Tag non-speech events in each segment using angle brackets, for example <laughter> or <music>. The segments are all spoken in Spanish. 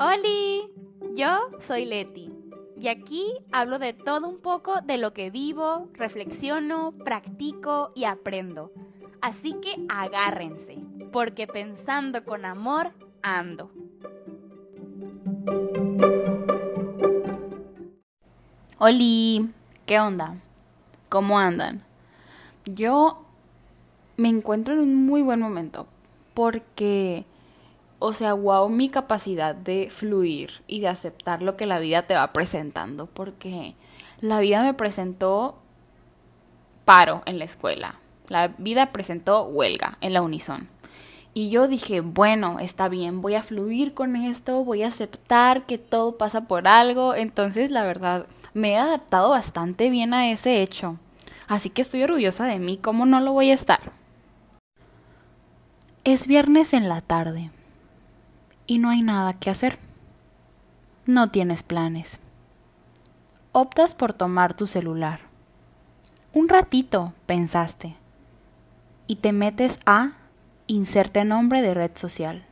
¡Holi! Yo soy Leti y aquí hablo de todo un poco de lo que vivo, reflexiono, practico y aprendo. Así que agárrense, porque pensando con amor ando. ¡Holi! ¿Qué onda? ¿Cómo andan? Yo me encuentro en un muy buen momento porque, o sea, wow, mi capacidad de fluir y de aceptar lo que la vida te va presentando, porque la vida me presentó paro en la escuela, la vida presentó huelga en la Unison. Y yo dije, bueno, está bien, voy a fluir con esto, voy a aceptar que todo pasa por algo. Entonces, la verdad, me he adaptado bastante bien a ese hecho. Así que estoy orgullosa de mí, ¿cómo no lo voy a estar? Es viernes en la tarde y no hay nada que hacer. No tienes planes. Optas por tomar tu celular. Un ratito, pensaste, y te metes a inserte nombre de red social.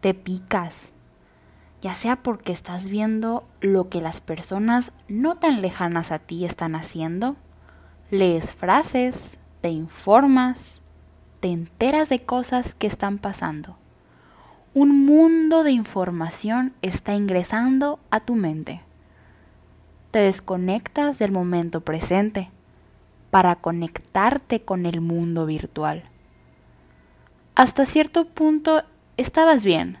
Te picas, ya sea porque estás viendo lo que las personas no tan lejanas a ti están haciendo, lees frases, te informas, te enteras de cosas que están pasando. Un mundo de información está ingresando a tu mente. Te desconectas del momento presente para conectarte con el mundo virtual. Hasta cierto punto estabas bien,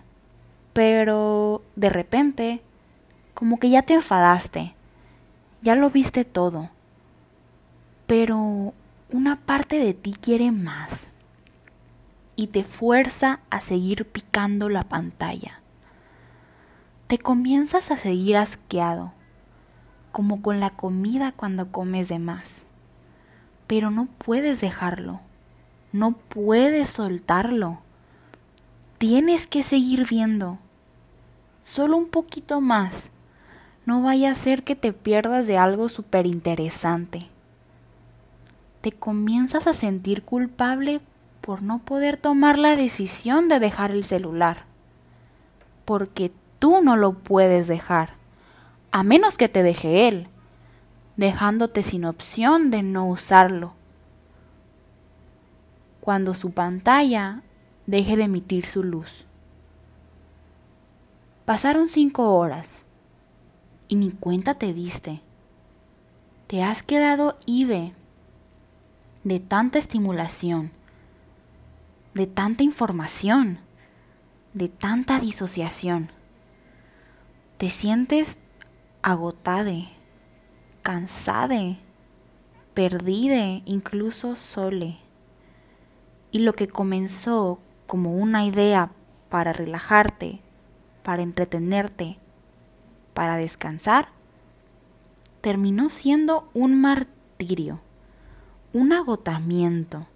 pero de repente como que ya te enfadaste, ya lo viste todo pero una parte de ti quiere más y te fuerza a seguir picando la pantalla. Te comienzas a seguir asqueado, como con la comida cuando comes de más. Pero no puedes dejarlo, no puedes soltarlo. Tienes que seguir viendo, solo un poquito más. No vaya a ser que te pierdas de algo súper interesante te comienzas a sentir culpable por no poder tomar la decisión de dejar el celular. Porque tú no lo puedes dejar, a menos que te deje él, dejándote sin opción de no usarlo. Cuando su pantalla deje de emitir su luz. Pasaron cinco horas y ni cuenta te diste. Te has quedado ibe de tanta estimulación, de tanta información, de tanta disociación. Te sientes agotade, cansade, perdide, incluso sole. Y lo que comenzó como una idea para relajarte, para entretenerte, para descansar, terminó siendo un martirio un agotamiento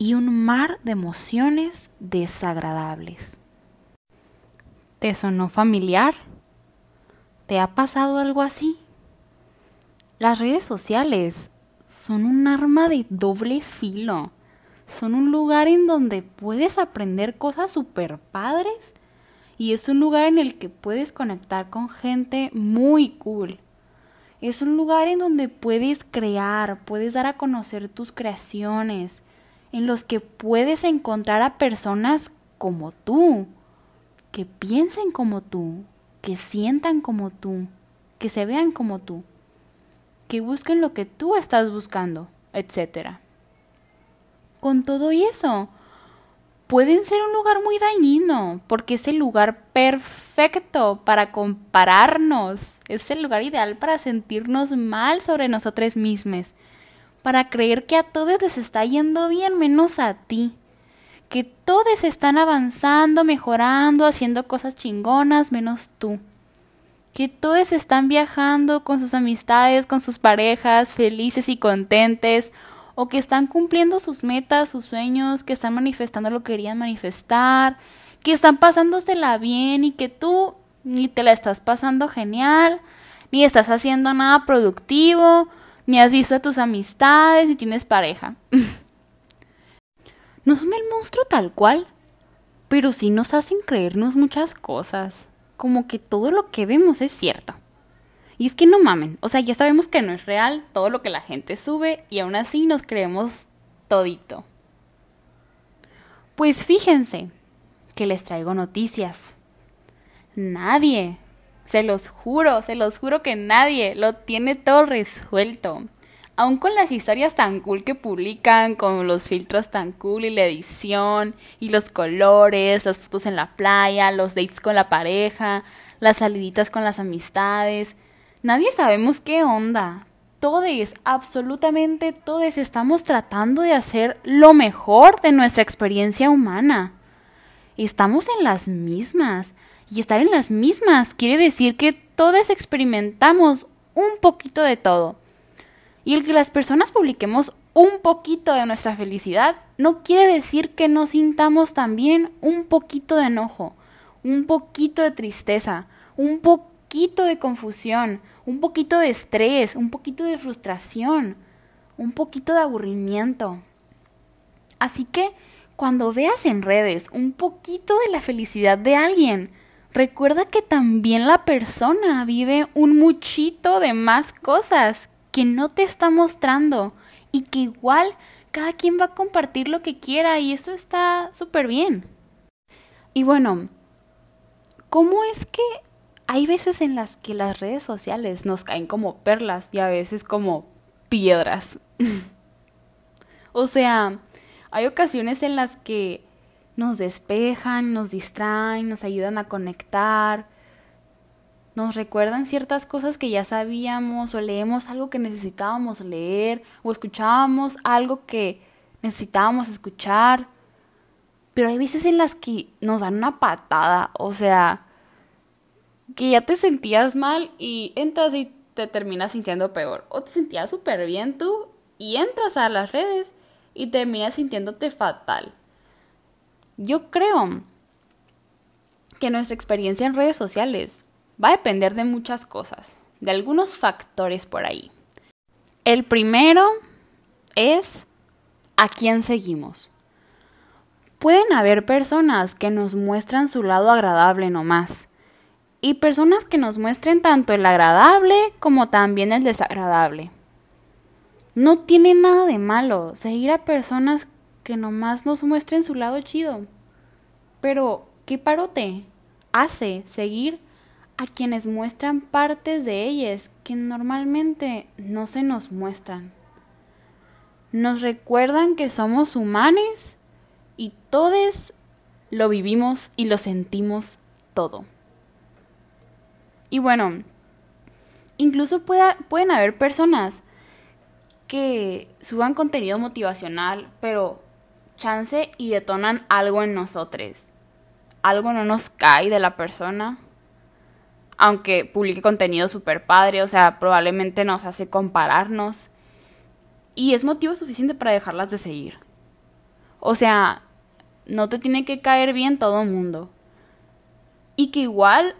y un mar de emociones desagradables. ¿Te sonó familiar? ¿Te ha pasado algo así? Las redes sociales son un arma de doble filo. Son un lugar en donde puedes aprender cosas super padres y es un lugar en el que puedes conectar con gente muy cool. Es un lugar en donde puedes crear, puedes dar a conocer tus creaciones, en los que puedes encontrar a personas como tú, que piensen como tú, que sientan como tú, que se vean como tú, que busquen lo que tú estás buscando, etc. Con todo y eso, pueden ser un lugar muy dañino, porque es el lugar perfecto para compararnos, es el lugar ideal para sentirnos mal sobre nosotros mismos, para creer que a todos les está yendo bien menos a ti, que todos están avanzando, mejorando, haciendo cosas chingonas menos tú, que todos están viajando con sus amistades, con sus parejas, felices y contentes, o que están cumpliendo sus metas, sus sueños, que están manifestando lo que querían manifestar, que están pasándosela bien y que tú ni te la estás pasando genial, ni estás haciendo nada productivo, ni has visto a tus amistades, ni tienes pareja. <laughs> ¿No son el monstruo tal cual? pero sí nos hacen creernos muchas cosas, como que todo lo que vemos es cierto. Y es que no mamen, o sea, ya sabemos que no es real todo lo que la gente sube y aún así nos creemos todito. Pues fíjense que les traigo noticias. Nadie, se los juro, se los juro que nadie lo tiene todo resuelto. Aún con las historias tan cool que publican, con los filtros tan cool y la edición, y los colores, las fotos en la playa, los dates con la pareja, las saliditas con las amistades, nadie sabemos qué onda. Todos, absolutamente todos, estamos tratando de hacer lo mejor de nuestra experiencia humana. Estamos en las mismas. Y estar en las mismas quiere decir que todos experimentamos un poquito de todo. Y el que las personas publiquemos un poquito de nuestra felicidad no quiere decir que no sintamos también un poquito de enojo, un poquito de tristeza, un poquito de confusión, un poquito de estrés, un poquito de frustración, un poquito de aburrimiento. Así que cuando veas en redes un poquito de la felicidad de alguien, recuerda que también la persona vive un muchito de más cosas que no te está mostrando y que igual cada quien va a compartir lo que quiera y eso está súper bien. Y bueno, ¿cómo es que hay veces en las que las redes sociales nos caen como perlas y a veces como piedras? <laughs> o sea, hay ocasiones en las que nos despejan, nos distraen, nos ayudan a conectar, nos recuerdan ciertas cosas que ya sabíamos o leemos algo que necesitábamos leer o escuchábamos algo que necesitábamos escuchar. Pero hay veces en las que nos dan una patada, o sea, que ya te sentías mal y entras y te terminas sintiendo peor. O te sentías súper bien tú y entras a las redes y terminas sintiéndote fatal. Yo creo que nuestra experiencia en redes sociales va a depender de muchas cosas, de algunos factores por ahí. El primero es a quién seguimos. Pueden haber personas que nos muestran su lado agradable nomás, y personas que nos muestren tanto el agradable como también el desagradable. No tiene nada de malo seguir a personas que nomás nos muestren su lado chido. Pero, ¿qué parote hace seguir a quienes muestran partes de ellas que normalmente no se nos muestran? Nos recuerdan que somos humanos y todos lo vivimos y lo sentimos todo. Y bueno, incluso pueden haber personas que suban contenido motivacional, pero chance y detonan algo en nosotros. Algo no nos cae de la persona. Aunque publique contenido súper padre, o sea, probablemente nos hace compararnos. Y es motivo suficiente para dejarlas de seguir. O sea, no te tiene que caer bien todo el mundo. Y que igual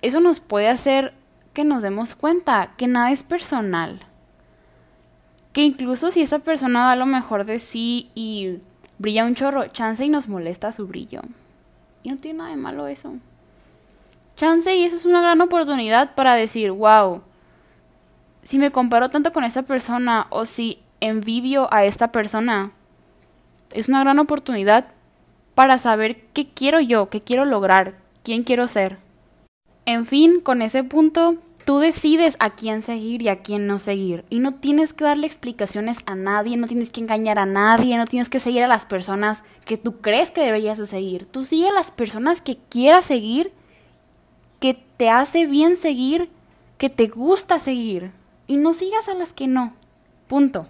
eso nos puede hacer que nos demos cuenta que nada es personal que incluso si esa persona da lo mejor de sí y brilla un chorro, chance y nos molesta su brillo. Y no tiene nada de malo eso. Chance y eso es una gran oportunidad para decir, wow, si me comparo tanto con esa persona o si envidio a esta persona, es una gran oportunidad para saber qué quiero yo, qué quiero lograr, quién quiero ser. En fin, con ese punto Tú decides a quién seguir y a quién no seguir. Y no tienes que darle explicaciones a nadie, no tienes que engañar a nadie, no tienes que seguir a las personas que tú crees que deberías de seguir. Tú sigue a las personas que quieras seguir, que te hace bien seguir, que te gusta seguir. Y no sigas a las que no. Punto.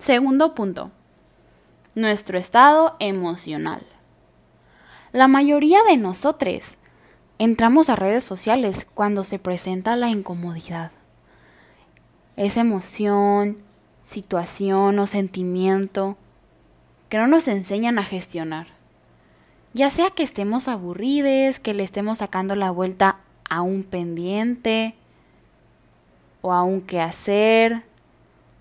Segundo punto. Nuestro estado emocional. La mayoría de nosotros Entramos a redes sociales cuando se presenta la incomodidad. Esa emoción, situación o sentimiento que no nos enseñan a gestionar. Ya sea que estemos aburridos, que le estemos sacando la vuelta a un pendiente, o a un quehacer,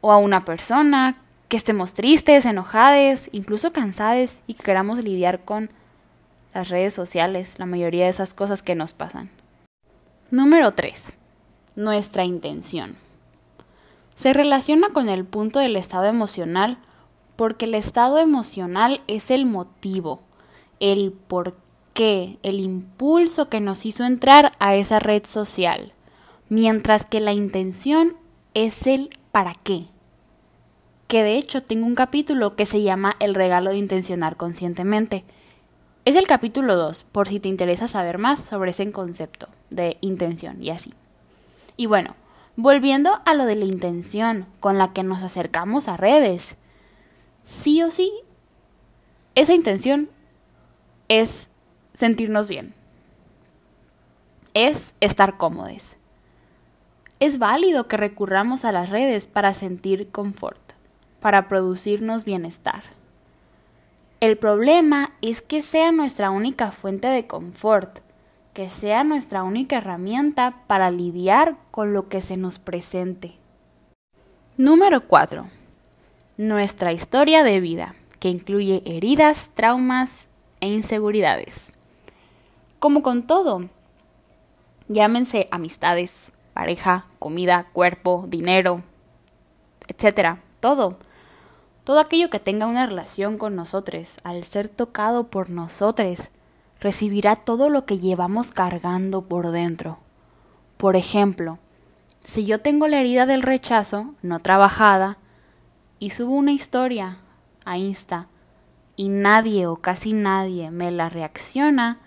o a una persona, que estemos tristes, enojados, incluso cansados y que queramos lidiar con las redes sociales, la mayoría de esas cosas que nos pasan. Número 3. Nuestra intención. Se relaciona con el punto del estado emocional porque el estado emocional es el motivo, el por qué, el impulso que nos hizo entrar a esa red social, mientras que la intención es el para qué. Que de hecho tengo un capítulo que se llama El regalo de intencionar conscientemente. Es el capítulo 2, por si te interesa saber más sobre ese concepto de intención y así. Y bueno, volviendo a lo de la intención con la que nos acercamos a redes, sí o sí, esa intención es sentirnos bien. Es estar cómodos. Es válido que recurramos a las redes para sentir confort, para producirnos bienestar. El problema es que sea nuestra única fuente de confort, que sea nuestra única herramienta para lidiar con lo que se nos presente. Número 4 nuestra historia de vida, que incluye heridas, traumas e inseguridades. Como con todo, llámense amistades, pareja, comida, cuerpo, dinero, etcétera, todo. Todo aquello que tenga una relación con nosotros, al ser tocado por nosotros, recibirá todo lo que llevamos cargando por dentro. Por ejemplo, si yo tengo la herida del rechazo no trabajada, y subo una historia a Insta y nadie o casi nadie me la reacciona,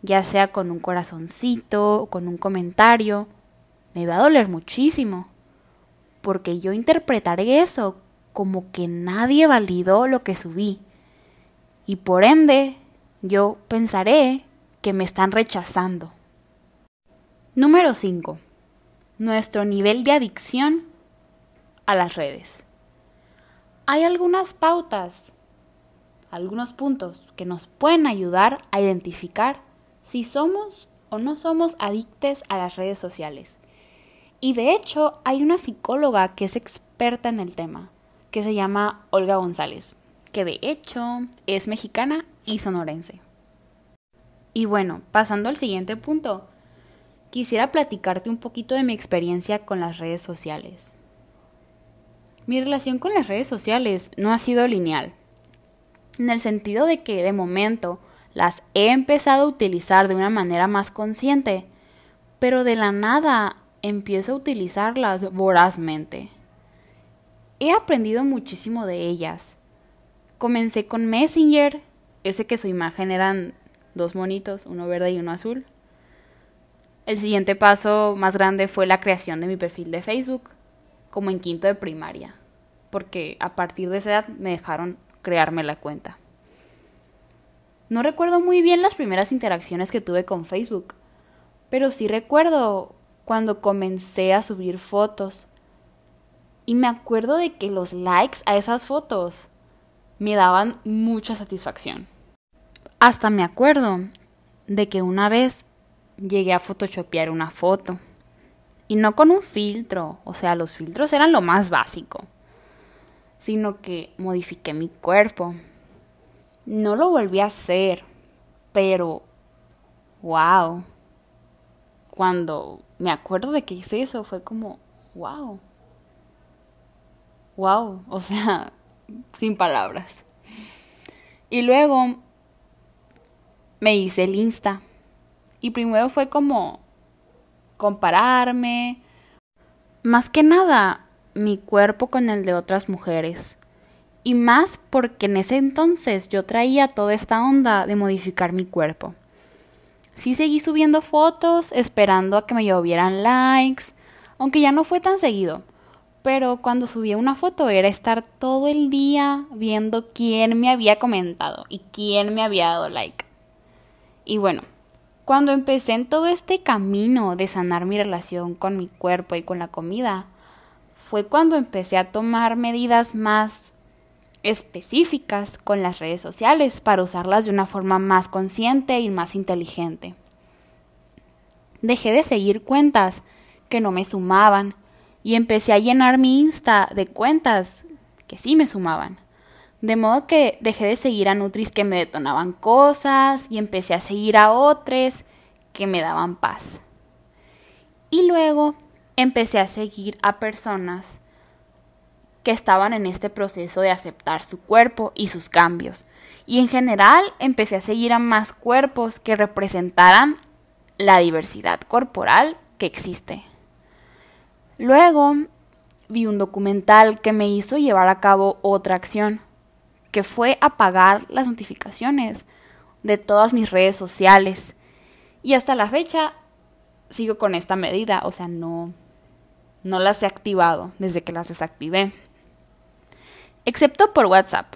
ya sea con un corazoncito o con un comentario, me va a doler muchísimo, porque yo interpretaré eso como que nadie validó lo que subí, y por ende yo pensaré que me están rechazando. Número 5. Nuestro nivel de adicción a las redes hay algunas pautas, algunos puntos que nos pueden ayudar a identificar si somos o no somos adictes a las redes sociales. Y de hecho hay una psicóloga que es experta en el tema, que se llama Olga González, que de hecho es mexicana y sonorense. Y bueno, pasando al siguiente punto, quisiera platicarte un poquito de mi experiencia con las redes sociales. Mi relación con las redes sociales no ha sido lineal, en el sentido de que de momento las he empezado a utilizar de una manera más consciente, pero de la nada empiezo a utilizarlas vorazmente. He aprendido muchísimo de ellas. Comencé con Messenger, ese que su imagen eran dos monitos, uno verde y uno azul. El siguiente paso más grande fue la creación de mi perfil de Facebook, como en quinto de primaria porque a partir de esa edad me dejaron crearme la cuenta. No recuerdo muy bien las primeras interacciones que tuve con Facebook, pero sí recuerdo cuando comencé a subir fotos. Y me acuerdo de que los likes a esas fotos me daban mucha satisfacción. Hasta me acuerdo de que una vez llegué a photoshopear una foto. Y no con un filtro, o sea, los filtros eran lo más básico sino que modifiqué mi cuerpo. No lo volví a hacer, pero wow. Cuando me acuerdo de que hice eso fue como wow. Wow, o sea, sin palabras. Y luego me hice el Insta. Y primero fue como compararme. Más que nada, mi cuerpo con el de otras mujeres. Y más porque en ese entonces yo traía toda esta onda de modificar mi cuerpo. Sí seguí subiendo fotos, esperando a que me llovieran likes, aunque ya no fue tan seguido. Pero cuando subía una foto era estar todo el día viendo quién me había comentado y quién me había dado like. Y bueno, cuando empecé en todo este camino de sanar mi relación con mi cuerpo y con la comida, fue cuando empecé a tomar medidas más específicas con las redes sociales para usarlas de una forma más consciente y más inteligente. Dejé de seguir cuentas que no me sumaban y empecé a llenar mi Insta de cuentas que sí me sumaban. De modo que dejé de seguir a Nutris que me detonaban cosas y empecé a seguir a otros que me daban paz. Y luego empecé a seguir a personas que estaban en este proceso de aceptar su cuerpo y sus cambios. Y en general empecé a seguir a más cuerpos que representaran la diversidad corporal que existe. Luego vi un documental que me hizo llevar a cabo otra acción, que fue apagar las notificaciones de todas mis redes sociales. Y hasta la fecha sigo con esta medida, o sea, no no las he activado desde que las desactivé. Excepto por WhatsApp,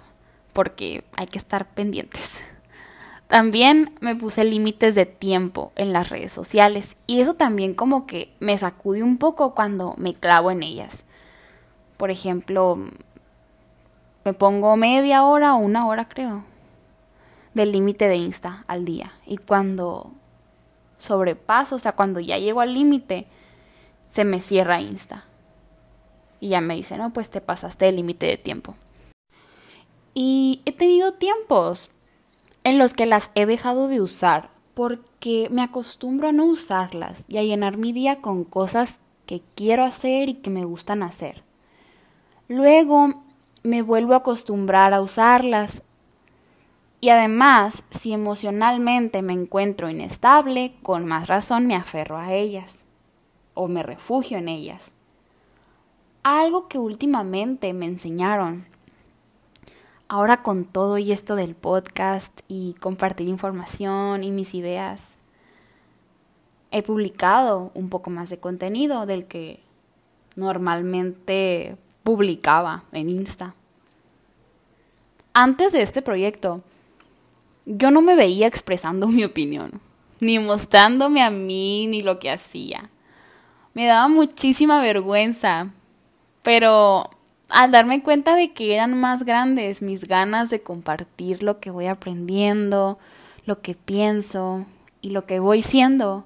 porque hay que estar pendientes. También me puse límites de tiempo en las redes sociales y eso también como que me sacude un poco cuando me clavo en ellas. Por ejemplo, me pongo media hora o una hora creo del límite de Insta al día y cuando sobrepaso, o sea, cuando ya llego al límite, se me cierra Insta. Y ya me dice, no, pues te pasaste el límite de tiempo. Y he tenido tiempos en los que las he dejado de usar porque me acostumbro a no usarlas y a llenar mi día con cosas que quiero hacer y que me gustan hacer. Luego me vuelvo a acostumbrar a usarlas y además, si emocionalmente me encuentro inestable, con más razón me aferro a ellas o me refugio en ellas. Algo que últimamente me enseñaron. Ahora con todo y esto del podcast y compartir información y mis ideas, he publicado un poco más de contenido del que normalmente publicaba en Insta. Antes de este proyecto, yo no me veía expresando <laughs> mi opinión, ni mostrándome a mí ni lo que hacía me daba muchísima vergüenza, pero al darme cuenta de que eran más grandes mis ganas de compartir lo que voy aprendiendo, lo que pienso y lo que voy siendo,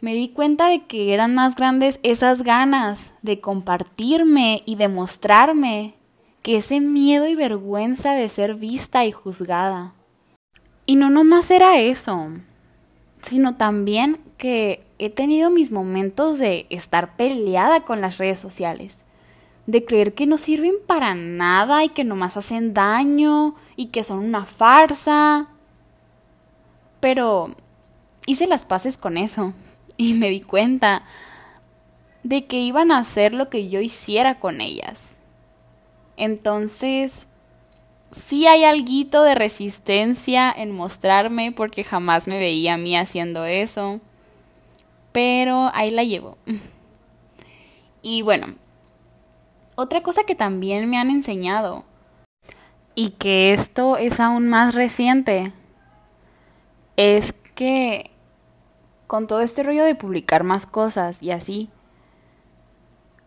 me di cuenta de que eran más grandes esas ganas de compartirme y de mostrarme que ese miedo y vergüenza de ser vista y juzgada. Y no nomás era eso, sino también que he tenido mis momentos de estar peleada con las redes sociales, de creer que no sirven para nada y que nomás hacen daño y que son una farsa. Pero hice las paces con eso <laughs> y me di cuenta de que iban a hacer lo que yo hiciera con ellas. Entonces, sí hay algo de resistencia en mostrarme porque jamás me veía a mí haciendo eso pero ahí la llevo. <laughs> Y bueno, otra cosa que también me han enseñado y que esto es aún más reciente es que con todo este rollo de publicar más cosas y así,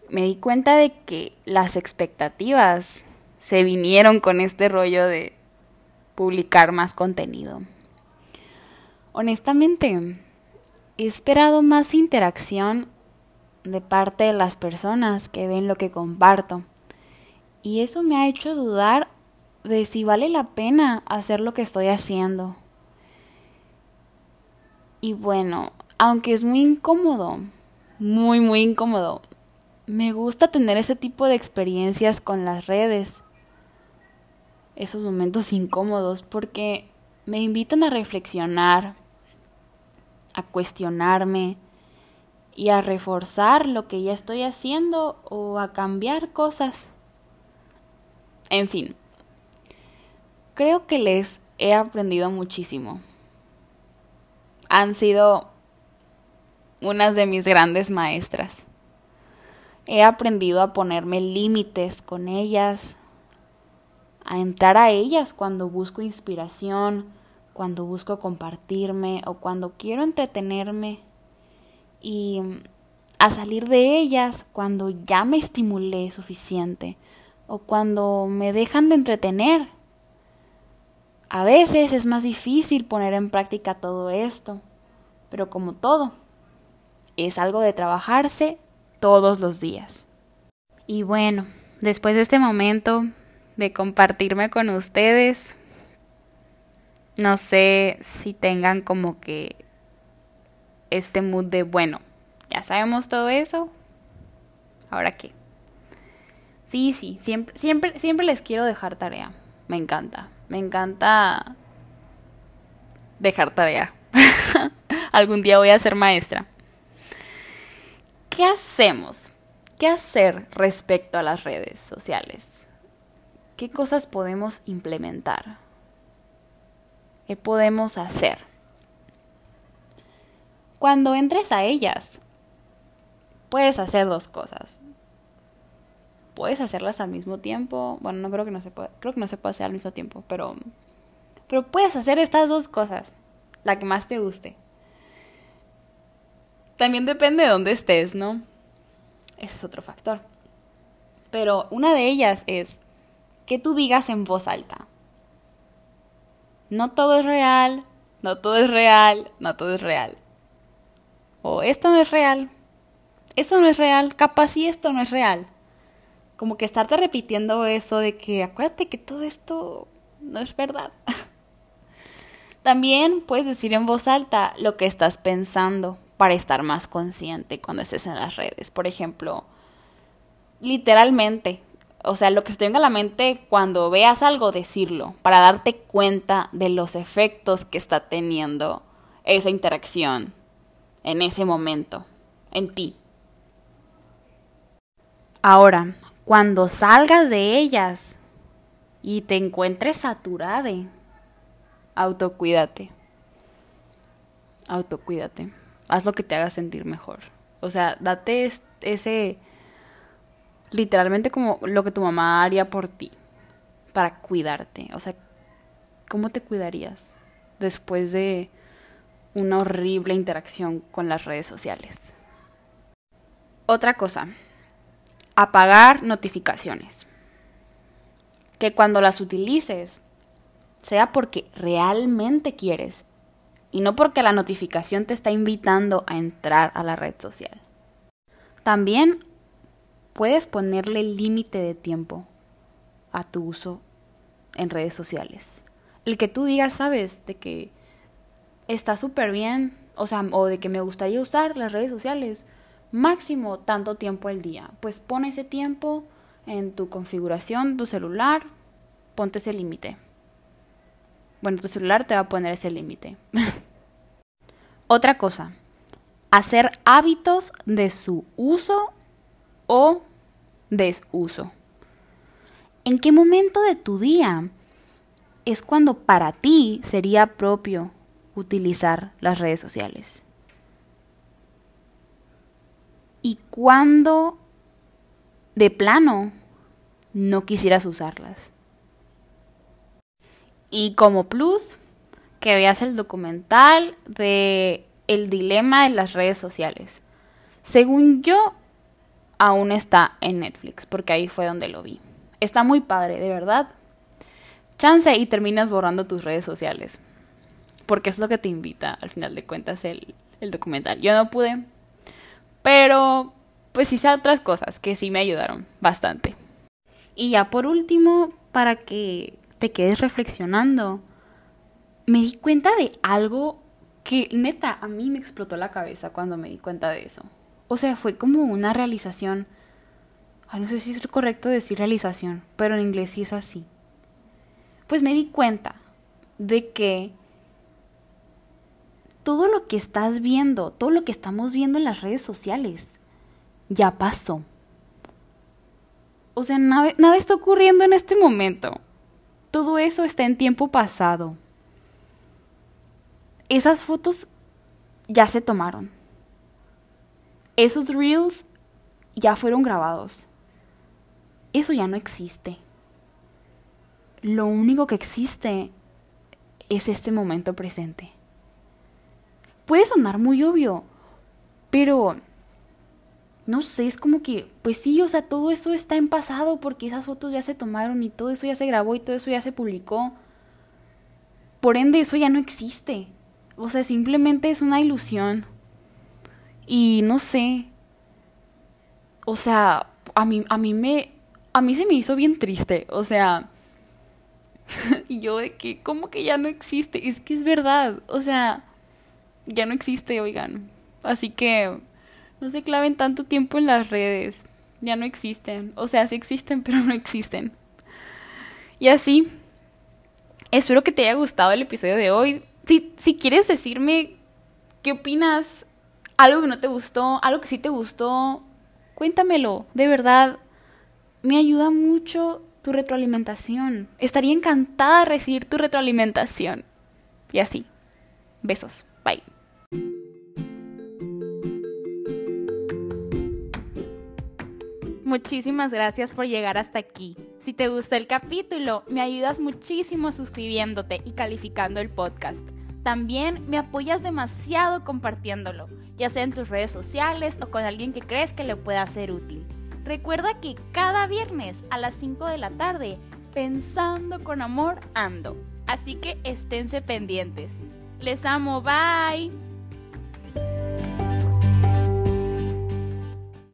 me di cuenta de que las expectativas se vinieron con este rollo de publicar más contenido. Honestamente, he esperado más interacción de parte de las personas que ven lo que comparto. Y eso me ha hecho dudar de si vale la pena hacer lo que estoy haciendo. Y bueno, aunque es muy incómodo, muy, muy incómodo, me gusta tener ese tipo de experiencias con las redes. Esos momentos incómodos porque me invitan a reflexionar, a cuestionarme y a reforzar lo que ya estoy haciendo o a cambiar cosas. En fin, creo que les he aprendido muchísimo. Han sido unas de mis grandes maestras. He aprendido a ponerme límites con ellas, a entrar a ellas cuando busco inspiración, cuando busco compartirme o cuando quiero entretenerme y a salir de ellas cuando ya me estimulé suficiente o cuando me dejan de entretener. A veces es más difícil poner en práctica todo esto, pero como todo, es algo de trabajarse todos los días. Y bueno, después de este momento de compartirme con ustedes. No sé si tengan como que este mood de, bueno, ya sabemos todo eso. ¿Ahora qué? Sí, sí, siempre, siempre, siempre les quiero dejar tarea. Me encanta. Me encanta dejar tarea. <laughs> Algún día voy a ser maestra. ¿Qué hacemos? ¿Qué hacer respecto a las redes sociales? ¿Qué cosas podemos implementar? ¿Qué podemos hacer? Cuando entres a ellas, puedes hacer dos cosas. Puedes hacerlas al mismo tiempo. Bueno, no creo que no se pueda, creo que no se puede hacer al mismo tiempo, pero pero puedes hacer estas dos cosas, la que más te guste. También depende de dónde estés, ¿no? Ese es otro factor. Pero una de ellas es que tú digas en voz alta. No todo es real, no todo es real, no todo es real. O esto no es real, eso no es real, capaz si esto no es real. Como que estarte repitiendo eso de que acuérdate que todo esto no es verdad. <laughs> También puedes decir en voz alta lo que estás pensando para estar más consciente cuando estés en las redes. Por ejemplo, literalmente, o sea, lo que se te venga a la mente cuando veas algo, decirlo, para darte cuenta de los efectos que está teniendo esa interacción en ese momento, en ti. Ahora, cuando salgas de ellas y te encuentres saturada, autocuídate. Autocuídate haz lo que te haga sentir mejor. O sea, date ese, literalmente como lo que tu mamá haría por ti, para cuidarte. O sea, ¿cómo te cuidarías después de una horrible interacción con las redes sociales? Otra cosa, apagar notificaciones. Que cuando las utilices sea porque realmente quieres y no porque la notificación te está invitando a entrar a la red social. También puedes ponerle límite de tiempo a tu uso en redes sociales. El que tú digas, sabes, de que está súper bien, o sea, o de que me gustaría usar las redes sociales máximo tanto tiempo al día. Pues pon ese tiempo en tu configuración, tu celular, ponte ese límite. Bueno, tu celular te va a poner ese límite. <laughs> Otra cosa, hacer hábitos de su uso o desuso. ¿En qué momento de tu día es cuando para ti sería propio utilizar las redes sociales? ¿Y cuándo de plano no quisieras usarlas? Y como plus, que veas el documental de El dilema de las redes sociales. Según yo, aún está en Netflix, porque ahí fue donde lo vi. Está muy padre, de verdad. Chance y terminas borrando tus redes sociales. Porque es lo que te invita, al final de cuentas, el, el documental. Yo no pude, pero pues hice otras cosas que sí me ayudaron bastante. Y ya por último, para que te quedes reflexionando, me di cuenta de algo que neta a mí me explotó la cabeza cuando me di cuenta de eso. O sea, fue como una realización. Ay, no sé si es correcto decir realización, pero en inglés sí es así. Pues me di cuenta de que todo lo que estás viendo, todo lo que estamos viendo en las redes sociales, ya pasó. O sea, nada, nada está ocurriendo en este momento. Todo eso está en tiempo pasado esas fotos ya se tomaron. Esos reels ya fueron grabados. Eso ya no existe. Lo único que existe es este momento presente. Puede sonar muy obvio, pero no sé, es como que, pues sí, o sea, todo eso está en pasado porque esas fotos ya se tomaron y todo eso ya se grabó y todo eso ya se publicó. Por ende, eso ya no existe. O sea, simplemente es una ilusión. Y no sé. O sea, a mí, a mí me. a mí se me hizo bien triste, o sea, <laughs> y yo de que, ¿cómo que ya no existe? Es que es verdad, o sea, ya no existe, oigan. Así que no se claven tanto tiempo en las redes, ya no existen, o sea, sí existen, <laughs> pero no existen. Y así, espero que te haya gustado el episodio de hoy. Si, si quieres decirme qué opinas, algo que no te gustó, algo que sí te gustó, cuéntamelo, de verdad. Me ayuda mucho tu retroalimentación. Estaría encantada de recibir tu retroalimentación. Y así. Besos. Bye. Muchísimas gracias por llegar hasta aquí. Si te gustó el capítulo, me ayudas muchísimo suscribiéndote y calificando el podcast. También me apoyas demasiado compartiéndolo, ya sea en tus redes sociales o con alguien que crees que le pueda ser útil. Recuerda que cada viernes a las 5 de la tarde, pensando con amor, ando. Así que esténse pendientes. Les amo, bye.